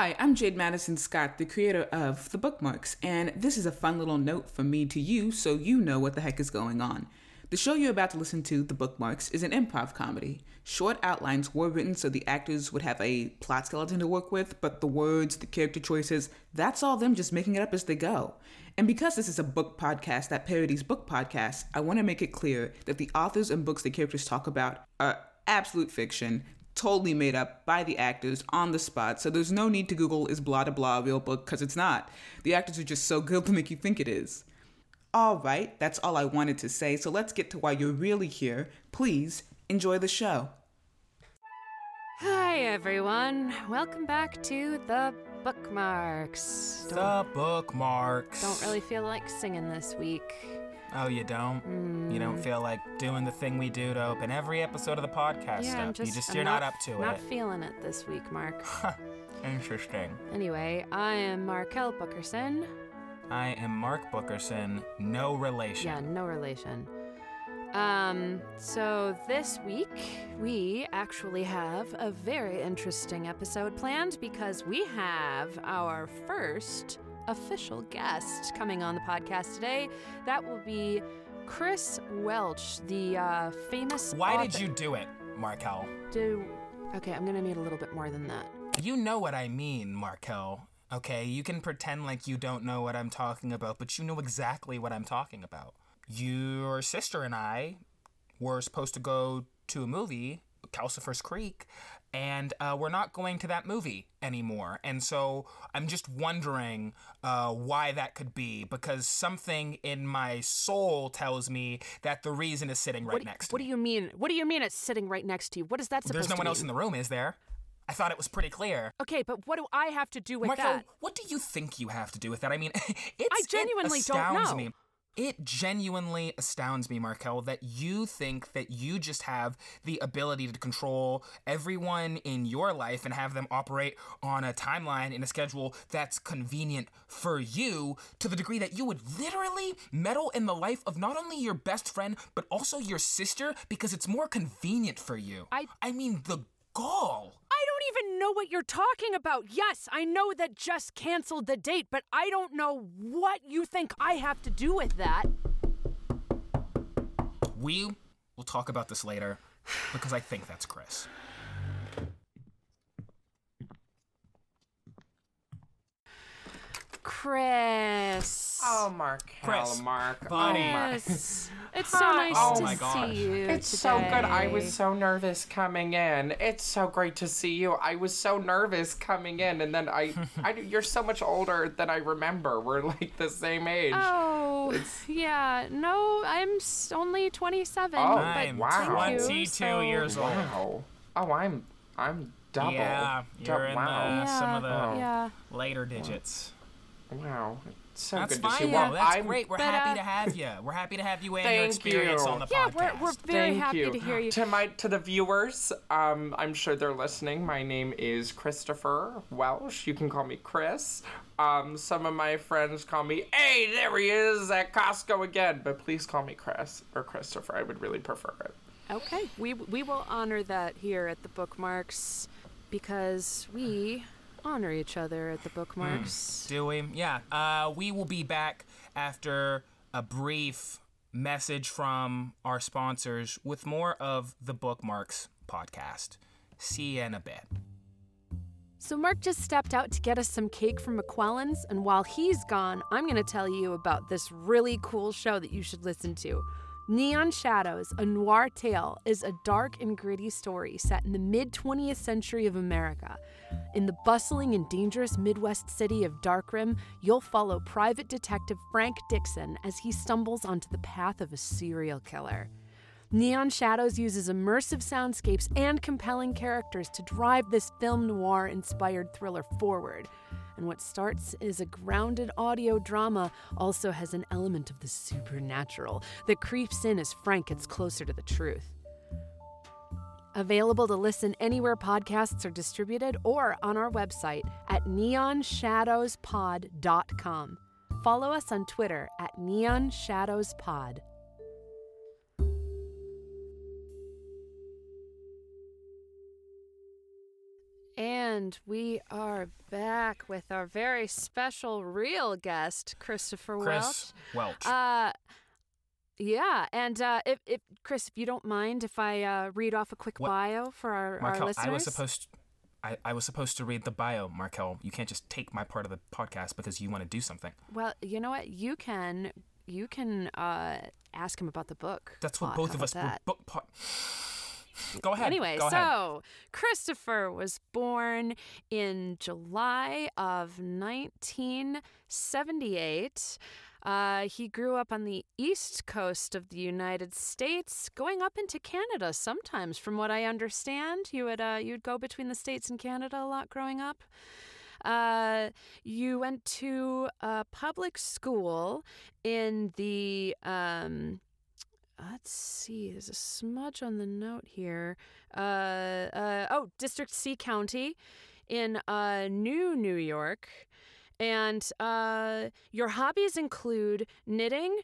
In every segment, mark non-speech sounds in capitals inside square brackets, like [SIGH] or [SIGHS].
Hi, I'm Jade Madison Scott, the creator of The Bookmarks, and this is a fun little note from me to you so you know what the heck is going on. The show you're about to listen to, The Bookmarks, is an improv comedy. Short outlines were written so the actors would have a plot skeleton to work with, but the words, the character choices, that's all them just making it up as they go. And because this is a book podcast that parodies book podcasts, I want to make it clear that the authors and books the characters talk about are absolute fiction totally made up by the actors on the spot. So there's no need to Google is blah blah blah a real book because it's not. The actors are just so good [LAUGHS] to make you think it is. All right, that's all I wanted to say. So let's get to why you're really here. Please enjoy the show. Hi, everyone. Welcome back to the bookmarks. The bookmarks. Don't really feel like singing this week. Oh, you don't? You don't Mm. feel like doing the thing we do to open every episode of the podcast yeah, I'm up. just, you just I'm you're not, up to Not it. Not feeling it this week, Mark. [LAUGHS] Interesting. anyway, I am Marquelle Bookerson. I am Mark Bookerson, no relation. Yeah, no relation. Um, so this week we actually have a very interesting episode planned because we have our first official guest coming on the podcast today. That will be Chris Welch, the uh, famous. Why author- did you do it, Marquelle? do? Okay, I'm gonna need a little bit more than that. You know what I mean, Marquelle. Okay, you can pretend like you don't know what I'm talking about, but you know exactly what I'm talking about. Your sister and I were supposed to go to a movie, Calcifer's Creek, and uh, we're not going to that movie anymore. And so I'm just wondering uh, why that could be, because something in my soul tells me that the reason is sitting right What, do- next to you. what me. do you mean? What do you mean it's sitting right next to you? What is that supposed There's no one else in the room, is there? I thought it was pretty clear. Okay, but what do I have to do with Marco, that? what do you think you have to do with that? I mean, [LAUGHS] it's, genuinely it don't know. me. It genuinely astounds me, Marquelle, that you think that you just have the ability to control everyone in your life and have them operate on a timeline in a schedule that's convenient for you to the degree that you would literally meddle in the life of not only your best friend, but also your sister because it's more convenient for you. I- I mean, the gall. I even know what you're talking about. Yes, I know that Jess canceled the date, but I don't know what you think I have to do with that. We will talk about this later because I think that's Chris. Chris. Oh, Mark. Chris, Mark. buddy. Oh, Mark. Yes. It's so nice Oh to my gosh. see you. It's so good. I was so nervous coming in. It's so great to see you. I was so nervous coming in, and then I, [LAUGHS] I you're so much older than I remember. We're like the same age. Oh, yeah. No, I'm only 27. Oh, but I'm wow. thank you, 22 so- years old. wow. Oh, I'm, I'm double. Yeah, you're in wow. the, some of the Oh. Yeah. later digits. Wow. It's so That's good to see fine. you. though. That's I'm, great. We're But, happy uh, to have you. We're happy to have you and your experience you. on the Yeah, podcast. we're, we're very Thank happy you. to hear you. To my to the viewers, um, I'm sure they're listening. My name is Christopher Welch. You can call me Chris. Um, some of my friends call me, "Hey, there he is at Costco again." But please call me Chris or Christopher. I would really prefer it. Okay, we we will honor that here at the bookmarks because we honor each other at the bookmarks. Do we? Yeah. Uh, we will be back after a brief message from our sponsors with more of the Bookmarks podcast. See you in a bit. So Mark just stepped out to get us some cake from McQuellan's, and while he's gone, I'm going to tell you about this really cool show that you should listen to. Neon Shadows, a noir tale, is a dark and gritty story set in the mid 20th century of America. In the bustling and dangerous Midwest city of Darkrim, you'll follow private detective Frank Dixon as he stumbles onto the path of a serial killer. Neon Shadows uses immersive soundscapes and compelling characters to drive this film noir inspired thriller forward. And what starts as a grounded audio drama also has an element of the supernatural that creeps in as Frank gets closer to the truth. Available to listen anywhere podcasts are distributed or on our website at neonshadowspod.com. Follow us on Twitter at neonshadowspod. And we are back with our very special real guest, Christopher Chris Welch. Welch. Uh, yeah, and uh, if, if Chris, if you don't mind, if I uh, read off a quick What- bio for our, our listeners. I was supposed I, I was supposed to read the bio, Marquelle. You can't just take my part of the podcast because you want to do something. Well, you know what? You can you can uh, ask him about the book. That's what both of us that? were book po- [LAUGHS] Go ahead. Anyway, go ahead. so Christopher was born in July of 1978. Uh, he grew up on the east coast of the United States, going up into Canada sometimes. From what I understand, you would uh, you'd go between the states and Canada a lot growing up. Uh, you went to a public school in the um, let's see there's a smudge on the note here. Uh, uh, oh district c county in uh, new new york. And uh, your hobbies include knitting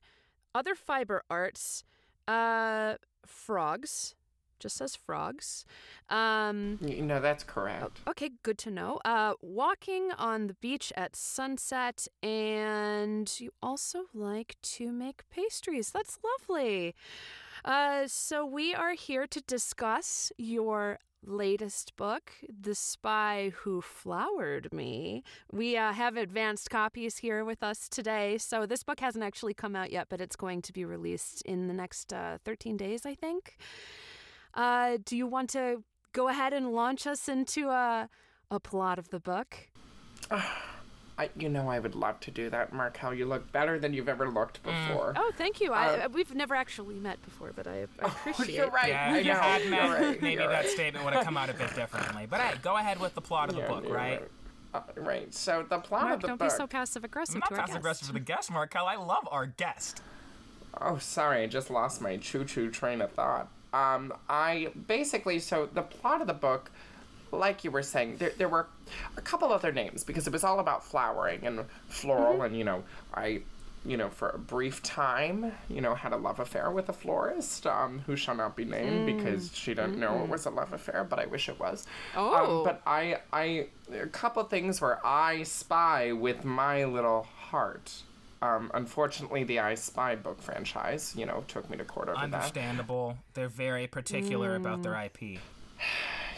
other fiber arts uh, frogs just says frogs um, You know, that's correct. Okay, good to know. Uh, walking on the beach at sunset, and you also like to make pastries. That's lovely. Uh, so we are here to discuss your latest book, The Spy Who Flowered Me. We uh, have advanced copies here with us today. So this book hasn't actually come out yet, but it's going to be released in the next uh, 13 days, I think. Uh, do you want to go ahead and launch us into a, a plot of the book? [SIGHS] I, you know, I would love to do that, Marquelle. You look better than you've ever looked Mm. before. Oh, thank you. I, we've never actually met before, but I, I [LAUGHS] appreciate You're right. Yeah, I you know, had you're met, right, maybe that right. statement would have come out a bit differently. But hey, go ahead with the plot of the Yeah, book, you're right? Uh, right. So the plot Mark, of the don't book. be so passive aggressive I'm not to our passive aggressive guest. for the guest, Marquelle. I love our guest. Oh, sorry, I just lost my choo-choo train of thought. Um, I basically so the plot of the book, like you were saying, there there were a couple other names because it was all about flowering and floral, and you know, I, you know, for a brief time, you know, had a love affair with a florist, um, who shall not be named because she didn't know it was a love affair, but I wish it was. Oh. Um, but I I a couple things where I spy with my little heart. Um, unfortunately, the I Spy book franchise, you know, took me to court over that. Understandable. They're very particular about their IP. [SIGHS]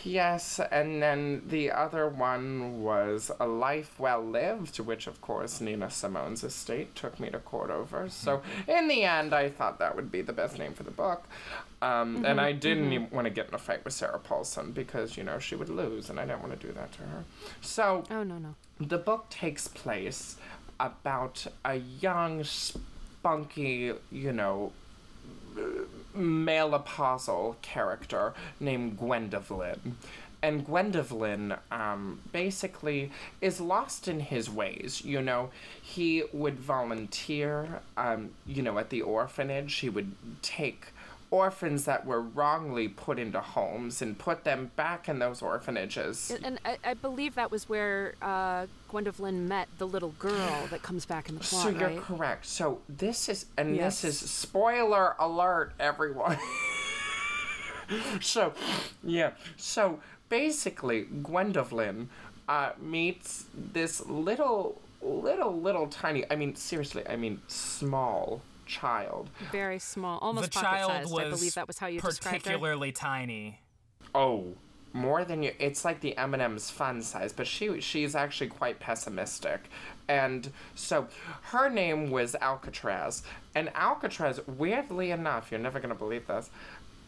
Yes, and then the other one was A Life Well Lived, which, of course, Nina Simone's estate took me to court over. So, in the end, I thought that would be the best name for the book. Um, And I didn't even want to get in a fight with Sarah Paulson because, you know, she would lose, and I didn't want to do that to her. So, Oh, no, no. the book takes place about a young, spunky, you know, male apostle character named Gwendolyn. And Gwendolyn um, basically is lost in his ways. You know, he would volunteer, um, you know, at the orphanage. He would take orphans that were wrongly put into homes and put them back in those orphanages. And I, I believe that was where uh, Gwendolyn met the little girl [GASPS] that comes back in the plot, So you're right? correct. So this is, and Yes. this is spoiler alert, everyone. [LAUGHS] so, yeah. So basically, Gwendolyn uh, meets this little, little, little tiny. I mean, seriously. I mean, small child. Very small, almost the pocket child sized. was I believe that was how you described her. particularly tiny. Oh, more than you. It's like the M&M's fun size, but she she's actually quite pessimistic, and so her name was Alcatraz, and Alcatraz, weirdly enough, you're never gonna believe this,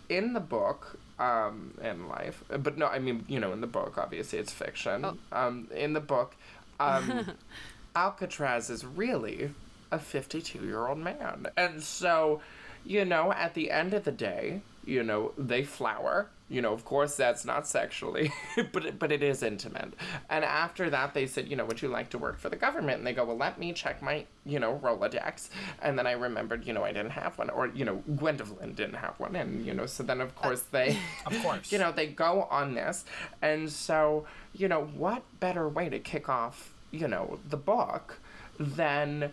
in the book. Um, in life, but no, I mean, you know, in the book, obviously it's fiction. Um, in the book, um, [LAUGHS] Alcatraz is really a 52 year old man. And so, you know, at the end of the day, you know, they flower. You know, of course, that's not sexually, [LAUGHS] but it, but it is intimate. And after that, they said, you know, would you like to work for the government? And they go, well, let me check my, you know, Rolodex. And then I remembered, you know, I didn't have one, or you know, Gwendolyn didn't have one, and you know, so then of uh, course they, [LAUGHS] Of course. [LAUGHS] you know, they go on this, and so you know, what better way to kick off, you know, the book than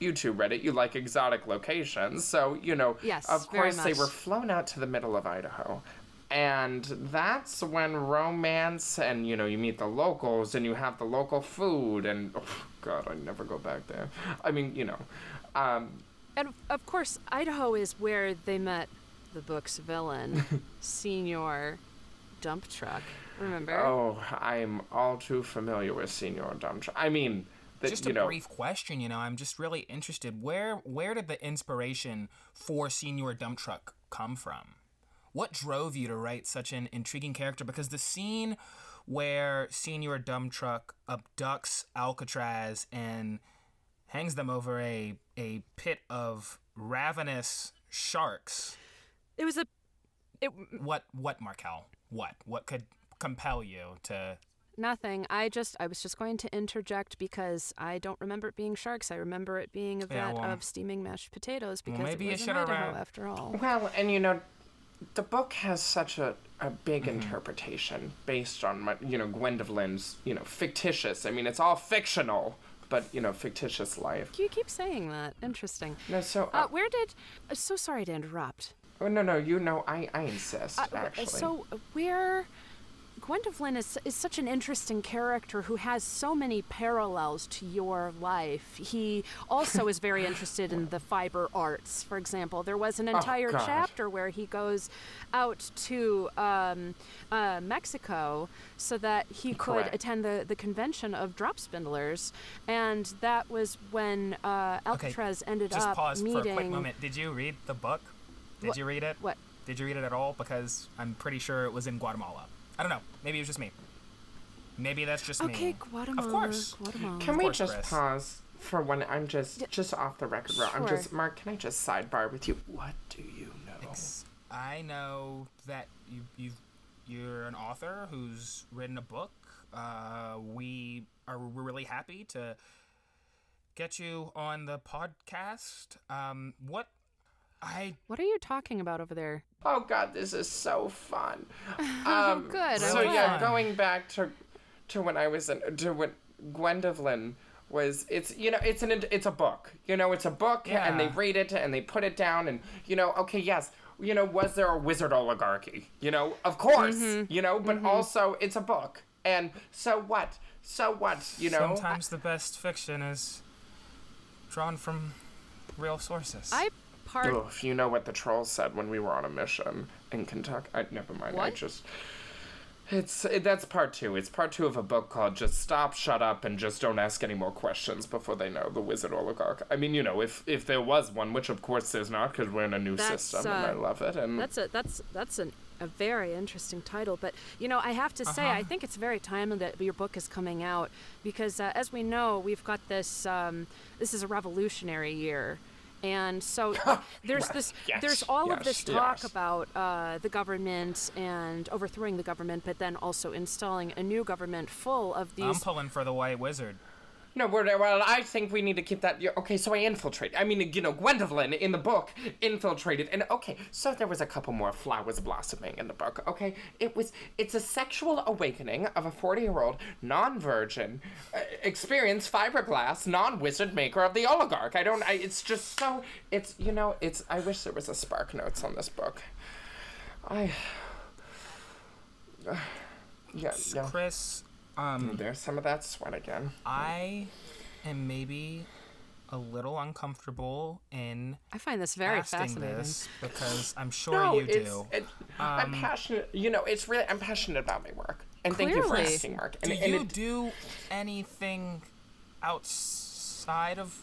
you two read it. You like exotic locations, so you know, Yes, of course they were flown out to the middle of Idaho. and that's when romance and you know you meet the locals and you have the local food and oh god i never go back there i mean you know um, And of- of course, Idaho is where they met the book's villain, [LAUGHS] Senior Dump Truck. Remember? oh i'm all too familiar with senior dump Truck. i mean that Just you a know brief question, you know, I'm just really interested. Where where did the inspiration for Senior Dump Truck come from? What drove you to write such an intriguing character? Because the scene where Senior Dump Truck abducts Alcatraz and hangs them over a a pit of ravenous sharks. It was a. It What what Marquelle? What what could compel you to nothing. I just I was just going to interject because I don't remember it being sharks. I remember it being a Yeah, well- of steaming mashed potatoes because maybe you it was in should have Idaho read- after all. Well, and you know, the book has such a, a big interpretation based on, my, you know, Gwendolyn's, you know, fictitious. I mean, it's all fictional, but, you know, fictitious life. You keep saying that. Interesting. No, so, Uh, uh, where did? Uh, so sorry to interrupt. oh, no, no, you know, I, I insist, Uh, actually. So where? Gwendolyn is, is such an interesting character who has so many parallels to your life. He also is very [LAUGHS] interested in the fiber arts. For example, there was an entire Oh, chapter where he goes out to um, uh, Mexico so that he could Correct. attend the, the convention of drop spindlers. And that was when uh, Alcatraz ended just up Just pause meeting. for a quick moment? Did you read the book? Did What- you read it? what? Did you read it at all? Because I'm pretty sure it was in Guatemala. I don't know. Maybe it was just me. Maybe that's just Okay, me. Guatemala. Of course. Guatemala. Can we course, just Chris. pause for one? I'm just, just off the record, bro? I'm just, Mark, can I just sidebar with you? What do you know? I know that you you you're an author who's written a book. Uh, we are we're really happy to get you on the podcast. Um, what I What are you talking about over there? Oh God, this is so fun. [LAUGHS] Um, Oh, good, So I'm yeah, going back to to when I was in, to when Gwendolyn was it's you know it's an it's a book you know it's a book and they read it and they put it down and you know okay yes you know was there a wizard oligarchy you know of course Mm-hmm. you know but also it's a book and so what so what you know sometimes the best fiction is drawn from real sources. I part. Ugh, if you know what the trolls said when we were on a mission in Kentucky. I, never mind. I just. It's it, that's part two. It's part two of a book called "Just Stop, Shut Up, and Just Don't Ask Any More Questions Before They Know the Wizard Oligarch." I mean, you know, if if there was one, which of course there's not, because we're in a new That's, system, and uh, I love it. And That's a that's that's an, a very interesting title. But you know, I have to say, Uh-huh. I think it's very timely that your book is coming out because, uh, as we know, we've got this. Um, this is a revolutionary year. And so [LAUGHS] there's this, yes, there's all of this talk yes. about uh, the government and overthrowing the government, but then also installing a new government full of these. I'm pulling for the White Wizard. No, well, I think we need to keep that. Okay, so I infiltrated. I mean, you know, Gwendolyn in the book infiltrated, and okay, so there was a couple more flowers blossoming in the book. Okay, it was it's a sexual awakening of a forty-year-old non-virgin, uh, experienced fiberglass non-wizard maker of the oligarch. I don't. I, it's just so. It's you know. It's. I wish there was a spark notes on this book. I. [SIGHS] yeah. Yeah. Chris, um, There's some of that sweat again. I am maybe a little uncomfortable in I find this very fascinating. this because I'm [LAUGHS] sure no, you it's, do. It, I'm passionate. You know, it's really I'm passionate about my work, and thank you for Clearly. asking, Mark. And, do and you it, do anything outside of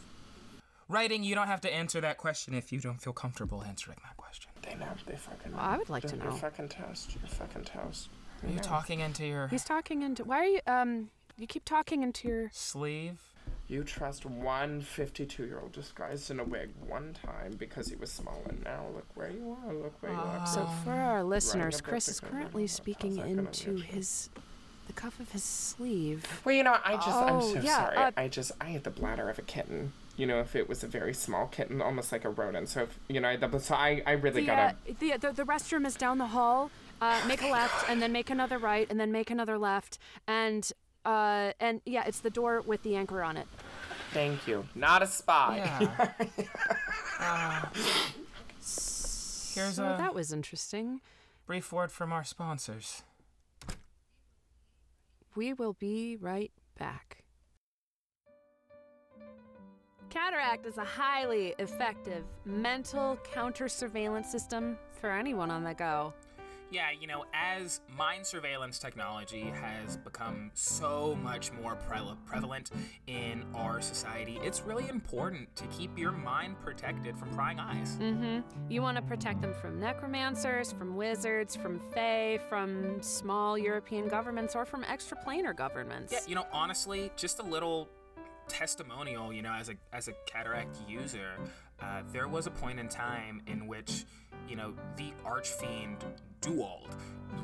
writing? You don't have to answer that question if you don't feel comfortable answering that question. they know. They fucking. I would like to You're fucking toast. You're fucking toast. Are you talking into your He's talking into. Why are you? Um, you keep talking into your. sleeve? You trust one 52 year old disguised in a wig one time because he was small, and now look where you are. Look where you are. So for our listeners, about Chris is currently speaking into his the cuff of his sleeve. Well, you know, I just, I'm Oh, so yeah, sorry. uh, I just, I had the bladder of a kitten. You know, if it was a very small kitten, almost like a rodent. So, if, you know, I, the, so I, I really The, uh, gotta. the, the the restroom is down the hall. Uh, make a left and then make another right and then make another left and uh and yeah, it's the door with the anchor on it. Thank you. Not a spy. Yeah. [LAUGHS] Uh, here's So a that was interesting. brief word from our sponsors. We will be right back. Cataract is a highly effective mental counter surveillance system for anyone on the go. Yeah, you know, as mind surveillance technology has become so much more pre- prevalent in our society, it's really important to keep your mind protected from prying eyes. Mm-hmm. You want to protect them from necromancers, from wizards, from fae, from small European governments, or from extraplanar governments. Yeah, you know, honestly, just a little testimonial, you know, as a as a cataract user, uh, there was a point in time in which, you know, the archfiend Duald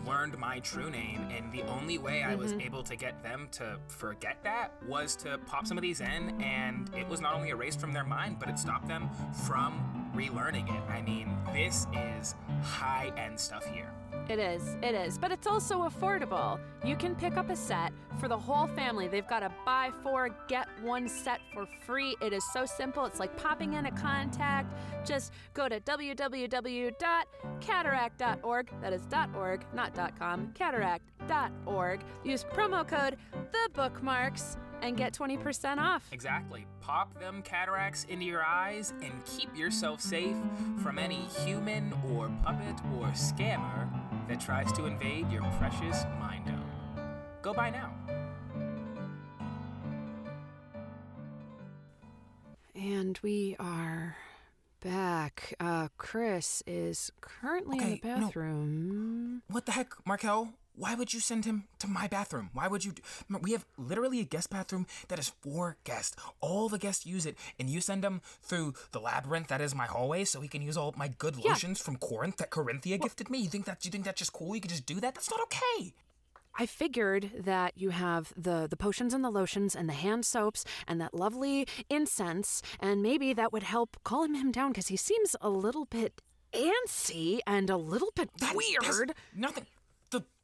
learned my true name, and the only way I was mm-hmm. able to get them to forget that was to pop some of these in, and it was not only erased from their mind, but it stopped them from relearning it. I mean, this is high end stuff here. It is, it is. But it's also affordable. You can pick up a set for the whole family. They've got a buy four, get one set for free. It is so simple. It's like popping in a contact. Just go to www.cataract.org. That is .org, not .com. Cataract.org. Use promo code the bookmarks and get 20% off. Exactly. Pop them cataracts into your eyes and keep yourself safe from any human or puppet or scammer that tries to invade your precious mind dome. Go buy now. And we are back. Uh, Chris is currently in Okay, the no. bathroom. What the heck, Marquelle? Why would you send him to my bathroom? Why would you? Do- we have literally a guest bathroom that is for guests. All the guests use it, and you send him through the labyrinth that is my hallway, so he can use all my good Yeah. lotions from Corinth that Corinthia gifted me. You think that? You think that's just cool? You could just do that? That's not okay. I figured that you have the the potions and the lotions and the hand soaps and that lovely incense, and maybe that would help calm him down because he seems a little bit antsy and a little bit That weird. Nothing.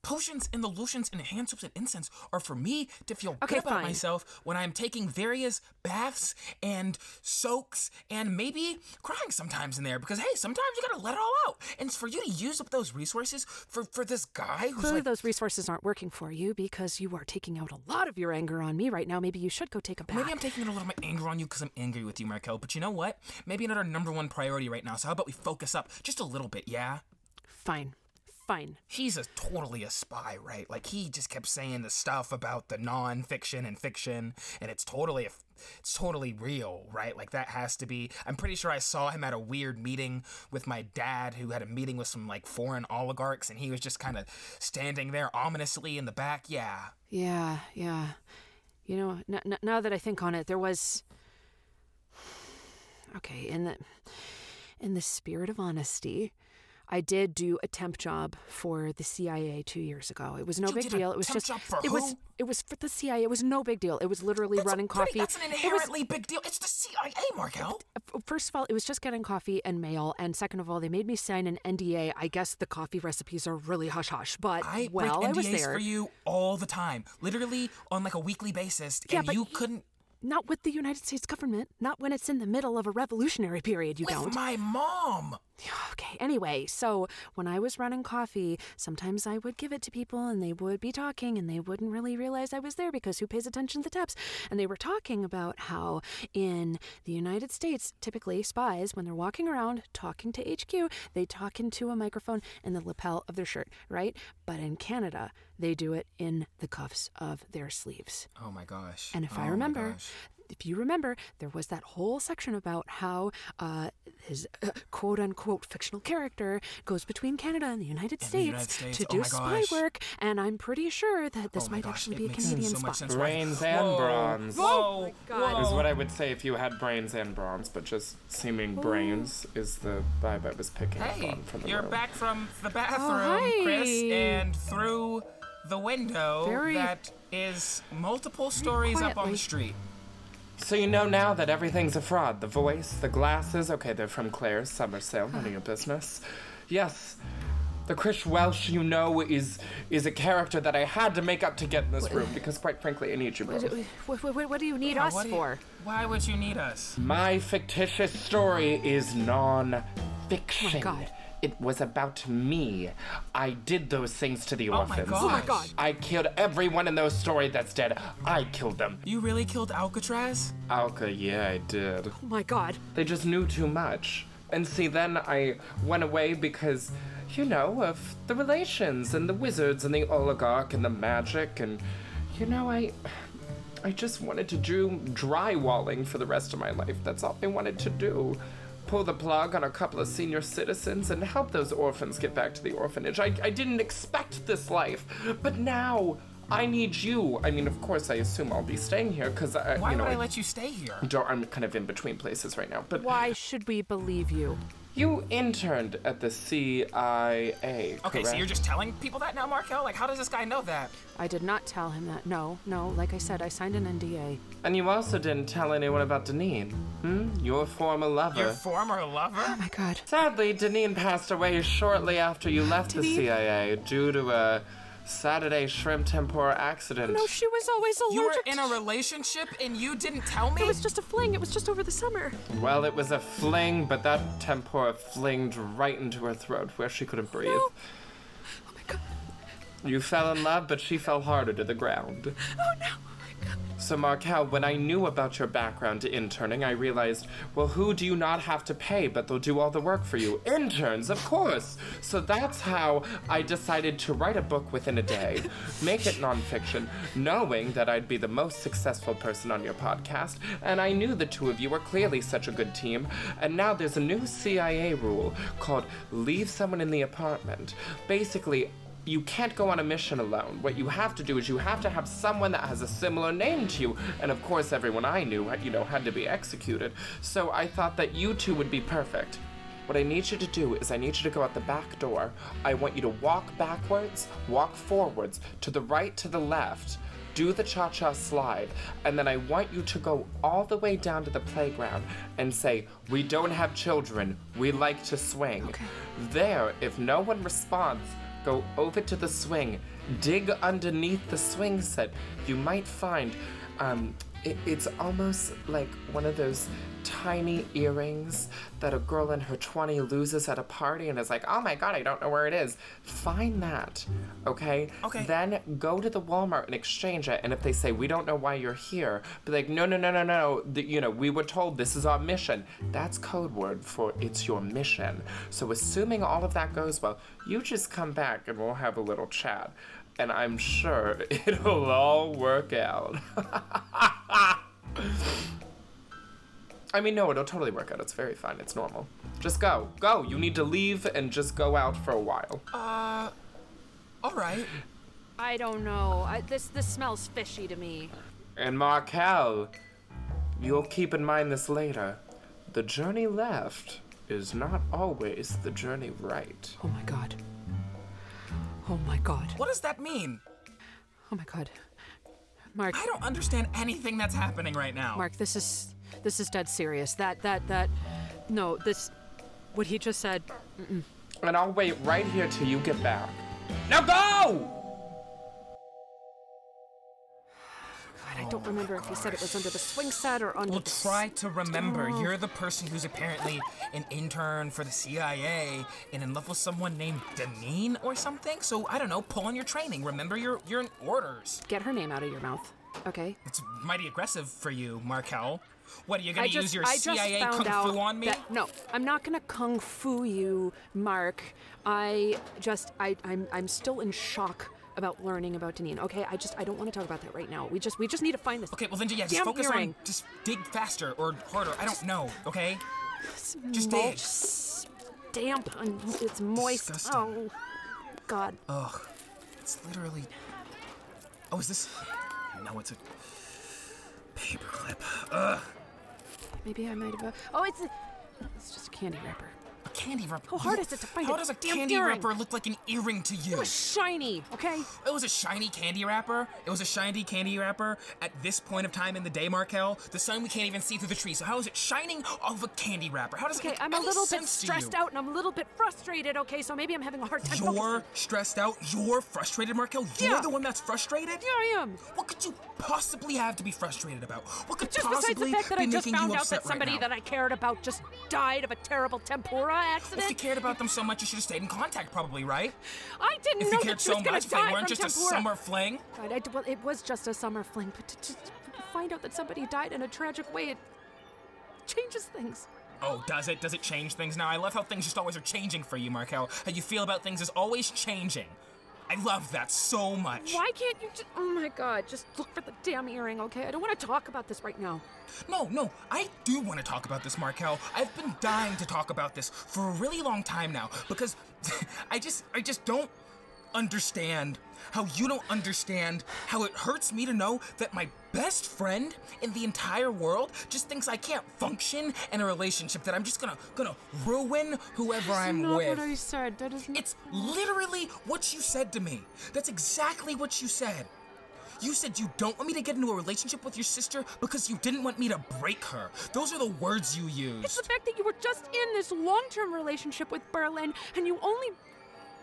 Potions and the lotions and hand soaps and incense are for me to feel Okay, good about fine. myself when I'm taking various baths and soaks and maybe crying sometimes in there because hey, sometimes you gotta let it all out. And it's for you to use up those resources for for this guy who's Clearly, like those resources aren't working for you because you are taking out a lot of your anger on me right now. Maybe you should go take a bath. Maybe I'm taking a little bit of anger on you because I'm angry with you, Marquelle. But you know what? Maybe not our number one priority right now. So how about we focus up just a little bit, yeah? Fine. Fine. he's a totally a spy, right? Like he just kept saying the stuff about the non-fiction and fiction, and it's totally it's totally real, right? Like that has to be. I'm pretty sure I saw him at a weird meeting with my dad, who had a meeting with some like foreign oligarchs, and he was just kind of standing there ominously in the back. Yeah, Yeah, yeah. You know, n- n- now that I think on it, there was. Okay, in the in the spirit of honesty, I did do a temp job for the CIA two years ago. It was no You big deal. It was just it was it was for the CIA. It was no big deal. It was literally that's running pretty- coffee. That's an It was- inherently big deal. It's the CIA, Marquelle. Uh, first of all, it was just getting coffee and mail, and second of all, they made me sign an NDA. I guess the coffee recipes are really hush hush, but I well, break I was there. for you all the time, literally on like a weekly basis, Yeah, and you couldn't. Not with the United States government. Not when it's in the middle of a revolutionary period. You With don't. my mom. Okay, anyway, so when I was running coffee, sometimes I would give it to people and they would be talking and they wouldn't really realize I was there because who pays attention to the taps? And they were talking about how in the United States, typically spies, when they're walking around talking to HQ, they talk into a microphone in the lapel of their shirt, right? But in Canada, they do it in the cuffs of their sleeves. Oh my gosh. And if Oh I remember. If you remember, there was that whole section about how uh, his uh, quote unquote fictional character goes between Canada and the United, the States, United States. to Oh do my spy gosh. work. And I'm pretty sure that this Oh might gosh, actually be a Canadian so spy. sense. Brains and Whoa. bronze. Whoa, my God. Is what I would say if you had brains and bronze, but just seeming brains is the vibe I was picking Hey, up on from the you're room. back from the bathroom, hi. Chris, and through the window Very- that is multiple stories up on the street. So you know now that everything's a fraud. The voice, the glasses, okay, they're from Claire's summer sale, none of your business. Yes. The Chris Welch you know is is a character that I had to make up to get in this room because quite frankly I need you both. What, what, what, what do you need Yeah, us what do you- for? Why would you need us? My fictitious story is non-fiction. Oh God. It was about me. I did those things to the Oh my orphans. god. Oh my god. I killed everyone in those stories that's dead. I killed them. You really killed Alcatraz? Alka, yeah, I did. Oh my god. They just knew too much. And see, then I went away because, you know, of the relations and the wizards and the oligarch and the magic and, you know, I. I just wanted to do drywalling for the rest of my life. That's all I wanted to do. Pull the plug on a couple of senior citizens and help those orphans get back to the orphanage. I, I didn't expect this life, but now I need you. I mean, of course, I assume I'll be staying here because I, uh, Why you know, would I I let you stay here? don't, I'm kind of in between places right now. But Why should we believe you? You interned at the CIA. Okay, so you're just telling people that now, Marquelle? Like, how does this guy know that? I did not tell him that. No, no, like I said, I signed an NDA. And you also didn't tell anyone about Deneen. Hmm? Your former lover. Your former lover? Oh my god. Sadly, Deneen passed away shortly after you left the CIA due to a Saturday shrimp tempura accident. No, she was always allergic. You were in a relationship and you didn't tell me? It was just a fling. It was just over the summer. Well, it was a fling, but that tempura flinged right into her throat where she couldn't breathe. No. Oh my god. You fell in love, but she fell harder to the ground. Oh no. So, Marquelle, when I knew about your background to interning, I realized, well, who do you not have to pay, but they'll do all the work for you? Interns, of course! So that's how I decided to write a book within a day, [LAUGHS] make it nonfiction, knowing that I'd be the most successful person on your podcast, and I knew the two of you were clearly such a good team, and now there's a new CIA rule called leave someone in the apartment. Basically, you can't go on a mission alone. What you have to do is you have to have someone that has a similar name to you. And of course, everyone I knew, you know, had to be executed. So I thought that you two would be perfect. What I need you to do is I need you to go out the back door. I want you to walk backwards, walk forwards, to the right, to the left. Do the cha cha slide, and then I want you to go all the way down to the playground and say, We don't have children, we like to swing. There, if no one responds, go over to the swing, dig underneath the swing set. You might find um, it, it's almost like one of those tiny earrings that a girl in her 20 loses at a party and is like, oh my god, I don't know where it is. Find that, okay? Okay. Then go to the Walmart and exchange it. And if they say, we don't know why you're here, be like, no, no, no, no, no. The, you know, we were told this is our mission. That's code word for it's your mission. So assuming all of that goes well, you just come back and we'll have a little chat. And I'm sure [LAUGHS] it'll all work out. [LAUGHS] I mean, no, it'll totally work out. It's very fine. It's normal. Just go. Go. You need to leave and just go out for a while. Uh, all right. I don't know. I, this this smells fishy to me. And Marquelle, you'll keep in mind this later. The journey left is not always the journey right. Oh my god. Oh my god. What does that mean? Oh my god. Mark. I don't understand anything that's happening right now. Mark, this is this is dead serious. That that that no, this what he just said. And I'll wait right here till you get back. Now go! Don't remember if he said it was under the swing set or under Well, the try to remember. Oh. You're the person who's apparently an intern for the CIA and in love with someone named Deneen or something. So I don't know. Pull on your training. Remember your your orders. Get her name out of your mouth. Okay? It's mighty aggressive for you, Marquelle. What are you gonna just use your I CIA kung fu on me? that- no, I'm not gonna kung fu you, Mark. I just I I'm I'm still in shock about learning about Deneen. Okay, I just I don't want to talk about that right now. We just we just need to find this. Okay, well then yeah, just Damn focus earring. on just dig faster or harder. I don't know. Okay. Just dig. damp and it's moist. Disgusting. Oh, God. Ugh. It's literally. Oh, is this? No, it's a paperclip. Ugh. Maybe I might have. Uh, oh, it's a, it's just a candy wrapper. Candy wrapper. How hard is it to find How does a candy earring? wrapper look like an earring to you? It was shiny. Okay. It was a shiny candy wrapper. It was a shiny candy wrapper at this point of time in the day, Marquelle. The sun we can't even see through the trees. So how is it shining off a candy wrapper? How does it Okay, I'm a little bit stressed out and I'm a little bit frustrated. Okay, so maybe I'm having a hard time. You're focusing. stressed out. You're frustrated, Marquelle. You're Yeah. the one that's frustrated. Yeah, I am. What could you possibly have to be frustrated about? What could Just besides the fact that I just found out that somebody right that I cared about just died of a terrible tempura accident. If you cared about them so much, you should have stayed in contact, probably, right? I didn't If know you cared that she so was much, if they weren't just a summer fling. God, I, well, it was just a summer fling, but to, to, to find out that somebody died in a tragic way, it changes things. Oh, does it? Does it change things now? I love how things just always are changing for you, Marquelle. How you feel about things is always changing. I love that so much. Why can't you just. Oh my god, just look for the damn earring, okay? I don't want to talk about this right now. No, no, I do want to talk about this, Marquelle. I've been dying to talk about this for a really long time now because [LAUGHS] I just, I just don't understand how you don't understand how it hurts me to know that my best friend in the entire world just thinks I can't function in a relationship that I'm just gonna gonna ruin whoever I'm not with. what I said. That is. not- It's literally what you said to me. That's exactly what you said. You said you don't want me to get into a relationship with your sister because you didn't want me to break her. Those are the words you used. It's the fact that you were just in this long term relationship with Berlin and you only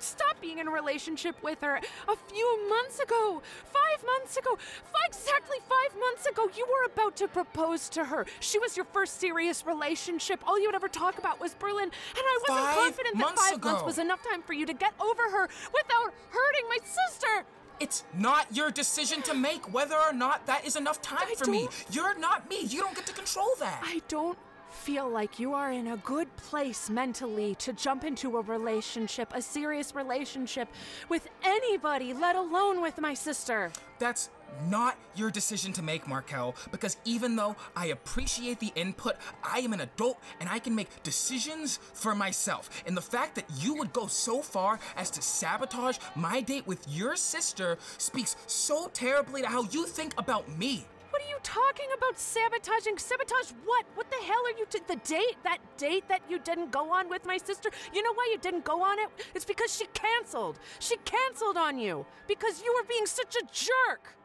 stopped being in a relationship with her a few months ago. Five months ago. Fi- exactly five months ago, you were about to propose to her. She was your first serious relationship. All you would ever talk about was Berlin. And I wasn't Five confident that five months was enough time for you to get over her without hurting my sister. It's not your decision to make whether or not that is enough time I for me. You're not me. You don't get to control that. I don't feel like you are in a good place mentally to jump into a relationship, a serious relationship with anybody, let alone with my sister. That's not your decision to make, Marquelle, because even though I appreciate the input, I am an adult and I can make decisions for myself. And the fact that you would go so far as to sabotage my date with your sister speaks so terribly to how you think about me. What are you talking about sabotaging? Sabotage what? What the hell are you t- the date? That date that you didn't go on with my sister? You know why you didn't go on it? It's because she canceled. She canceled on you because you were being such a jerk.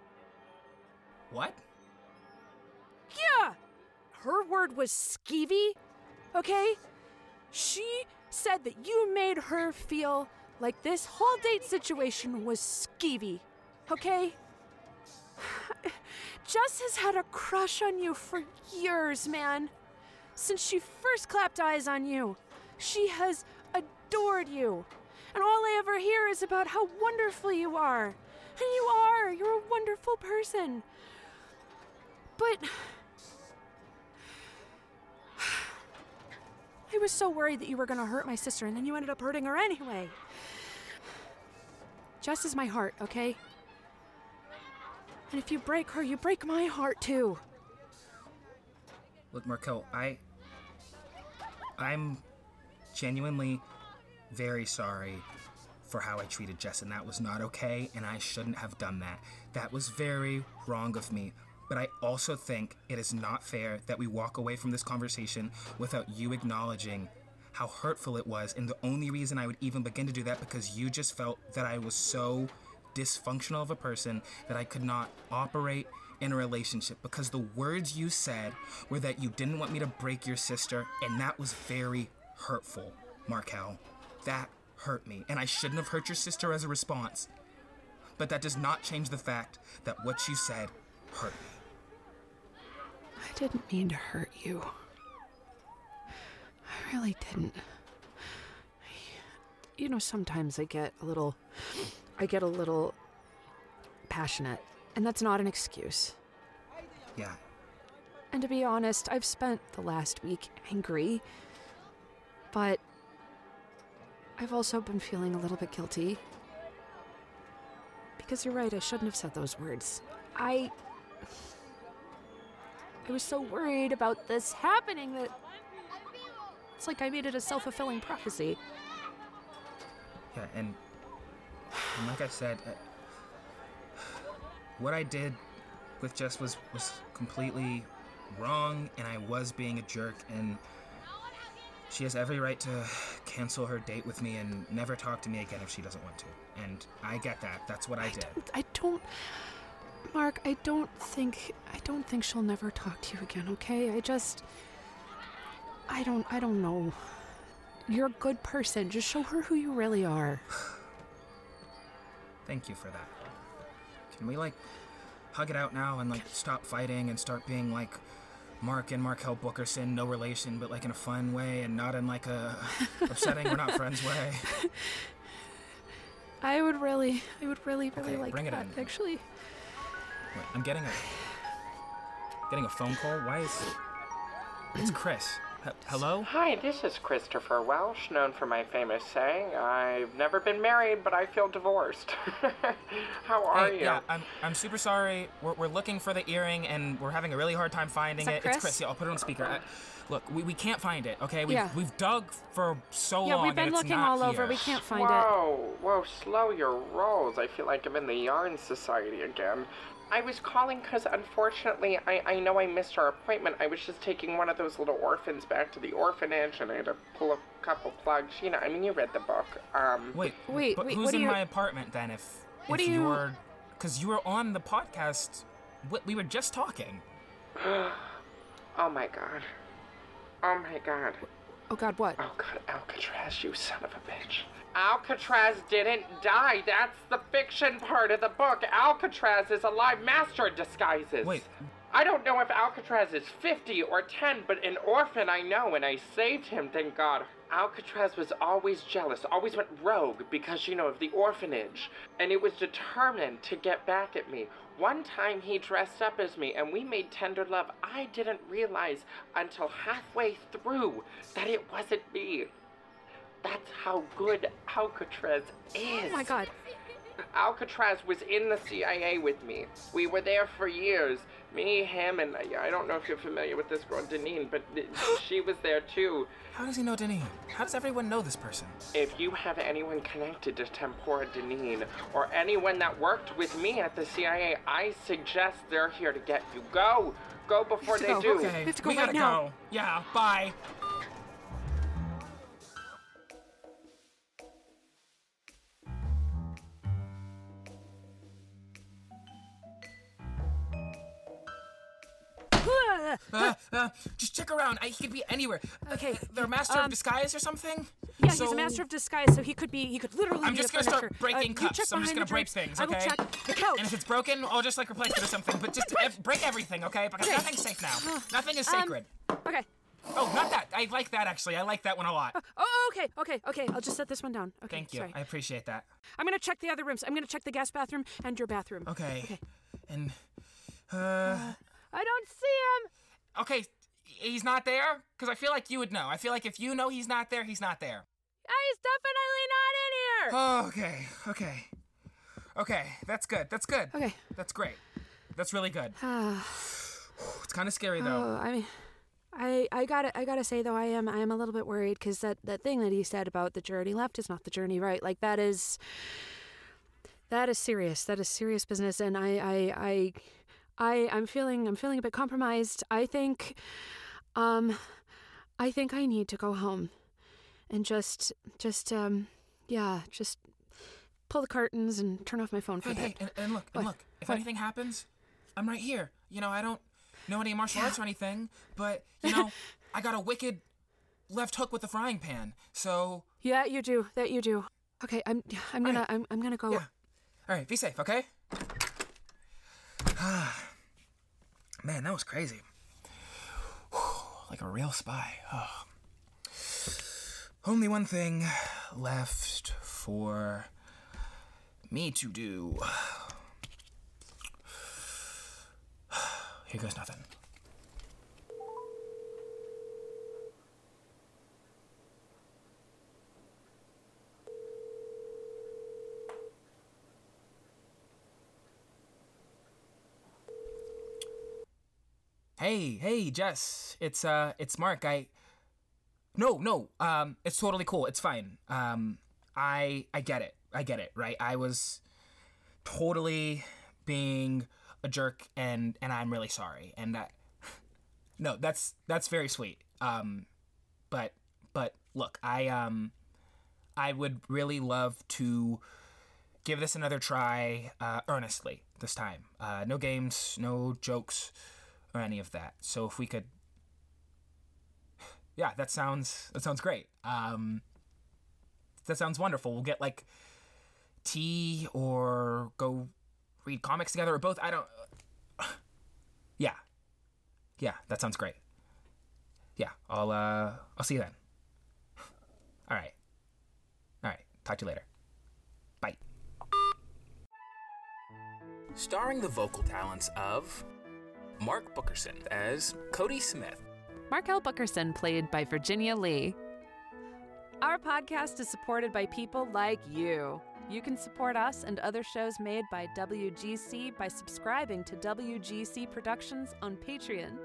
What? Yeah. Her word was skeevy, okay? She said that you made her feel like this whole date situation was skeevy, okay? [SIGHS] Jess has had a crush on you for years, man. Since she first clapped eyes on you, she has adored you. And all I ever hear is about how wonderful you are. And you are. You're a wonderful person. But [SIGHS] I was so worried that you were going to hurt my sister, and then you ended up hurting her anyway. Jess is my heart, okay? And if you break her, you break my heart too. Look, Marquelle, I. I'm genuinely very sorry for how I treated Jess, and that was not okay, and I shouldn't have done that. That was very wrong of me. But I also think it is not fair that we walk away from this conversation without you acknowledging how hurtful it was. And the only reason I would even begin to do that because you just felt that I was so dysfunctional of a person that I could not operate in a relationship because the words you said were that you didn't want me to break your sister, and that was very hurtful, Marquelle. That hurt me, and I shouldn't have hurt your sister as a response. But that does not change the fact that what you said hurt me. I didn't mean to hurt you. I really didn't. You know, sometimes I get a little. I get a little passionate, and that's not an excuse. Yeah, And to be honest, I've spent the last week angry, but I've also been feeling a little bit guilty. Because you're right, I shouldn't have said those words. I. I was so worried about this happening that. It's like I made it a self fulfilling prophecy. yeah, and, and like I said, uh, what I did with Jess was was completely wrong, and I was being a jerk, and she has every right to cancel her date with me and never talk to me again if she doesn't want to. And I get that. That's what I did. I don't. Mark, I don't think. I don't think she'll never talk to you again, okay? I just. I don't. I don't know. You're a good person. Just show her who you really are. [SIGHS] [SIGHS] [SIGHS] Thank you for that. Can we like hug it out now and like stop fighting and start being like Mark and Marquelle Bookerson, no relation, but like in a fun way and not in like a [LAUGHS] upsetting we're not friends way. [LAUGHS] I would really, I would really, really Okay, like bring it that. in. Actually, Wait, I'm getting a getting a phone call. Why is it's Chris? H- hello? Hi, this is Christopher Welch, known for my famous saying, I've never been married, but I feel divorced. [LAUGHS] How are Hey, you? yeah, I'm, I'm super sorry. We're, we're looking for the earring and we're having a really hard time finding that it. Chris? It's Chris. Yeah, I'll put it on speaker. Uh, look, we, we can't find it. Okay, we've, Yeah. we've dug for so yeah, long. Yeah, we've been and looking not all over. We can't find it. Whoa, whoa, slow your rolls. I feel like I'm in the Yarn Society again. I was calling because unfortunately I, I know I missed our appointment. I was just taking one of those little orphans back to the orphanage and I had to pull a couple plugs. You know, I mean, you read the book. Um, Wait, Wait, but wait, who's what in you- my apartment then? If What if do you- you're, because you were on the podcast, we, we were just talking. [GASPS] oh my god. Oh my god. Oh God, what? Oh god, Alcatraz, you son of a bitch. Alcatraz didn't die. That's the fiction part of the book. Alcatraz is a live master of disguises. Wait. I don't know if Alcatraz is 50 or 10, but an orphan I know, and I saved him, thank God. Alcatraz was always jealous, always went rogue because, you know, of the orphanage, and it was determined to get back at me. One time he dressed up as me and we made tender love. I didn't realize until halfway through that it wasn't me. That's how good Alcatraz is. Oh my God. [LAUGHS] Alcatraz was in the CIA with me. We were there for years. Me, him, and I I don't know if you're familiar with this girl, Deneen, but [GASPS] she was there too. How does he know Deneen? How does everyone know this person? If you have anyone connected to Tempora Deneen or anyone that worked with me at the CIA, I suggest they're here to get you. Go! Go before they go. do. Okay, have to go we right gotta now. go. Yeah, bye. Uh, uh, just check around. I, he could be anywhere. Okay, They're master um, of disguise or something. Yeah, so, he's a master of disguise, so he could be. He could literally. I'm just gonna start breaking uh, cups. I'm just gonna break things. I will Okay. check the couch. And if it's broken, I'll just like replace it or something. But just ev- break everything, okay? Because Okay. nothing's safe now. Nothing is Um, sacred. Okay. oh, not that. I like that actually. I like that one a lot. Oh, okay, okay, okay. I'll just set this one down. Okay, Thank you. Sorry. I appreciate that. I'm gonna check the other rooms. I'm gonna check the guest bathroom and your bathroom. Okay. Okay. And uh, I don't see him. okay, he's not there because I feel like you would know. I feel like if you know he's not there, he's not there. He's definitely not in here. Oh, okay. Okay. Okay. That's good. That's good. Okay. That's great. That's really good. [SIGHS] It's kind of scary though. Oh, I mean, I I gotta I gotta say though I am I am a little bit worried because that that thing that he said about the journey left is not the journey right. Like that is that is serious. That is serious business, and I I I I I'm feeling I'm feeling a bit compromised. I think, um, I think I need to go home, and just just um yeah just pull the curtains and turn off my phone for Hey, a hey, bit. and, and look, and look. If What? anything happens, I'm right here. You know, I don't know any martial arts or anything, but you [LAUGHS] know, I got a wicked left hook with the frying pan. So Yeah, you do. That you do. Okay, I'm I'm gonna. I'm I'm gonna go. yeah. All right, be safe, okay? [SIGHS] [SIGHS] Man, that was crazy. [SIGHS] like a real spy. Oh. Only one thing left for me to do. [SIGHS] Here goes nothing. Hey, hey, Jess. It's uh it's Mark. I No, no. Um it's totally cool. It's fine. Um I I get it. I get it, right? I was totally being a jerk and and I'm really sorry. And that [LAUGHS] No, that's that's very sweet. Um but but look, I um I would really love to give this another try uh, earnestly this time. Uh, no games, no jokes, or any of that. So if we could, yeah, that sounds that sounds great. Um, that sounds wonderful. We'll get like tea or go read comics together or both. I don't. Yeah, Yeah, that sounds great. Yeah, I'll uh I'll see you then. All right. All right. Talk to you later. Bye. Starring the vocal talents of Mark Bookerson as Cody Smith, Marquelle Bookerson, played by Virginia Lee. Our podcast is supported by people like you. You can support us and other shows made by WGC by subscribing to WGC Productions on Patreon.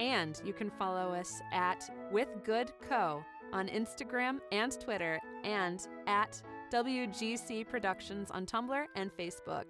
And you can follow us at With Good Co on Instagram and Twitter and at WGC Productions on Tumblr and Facebook.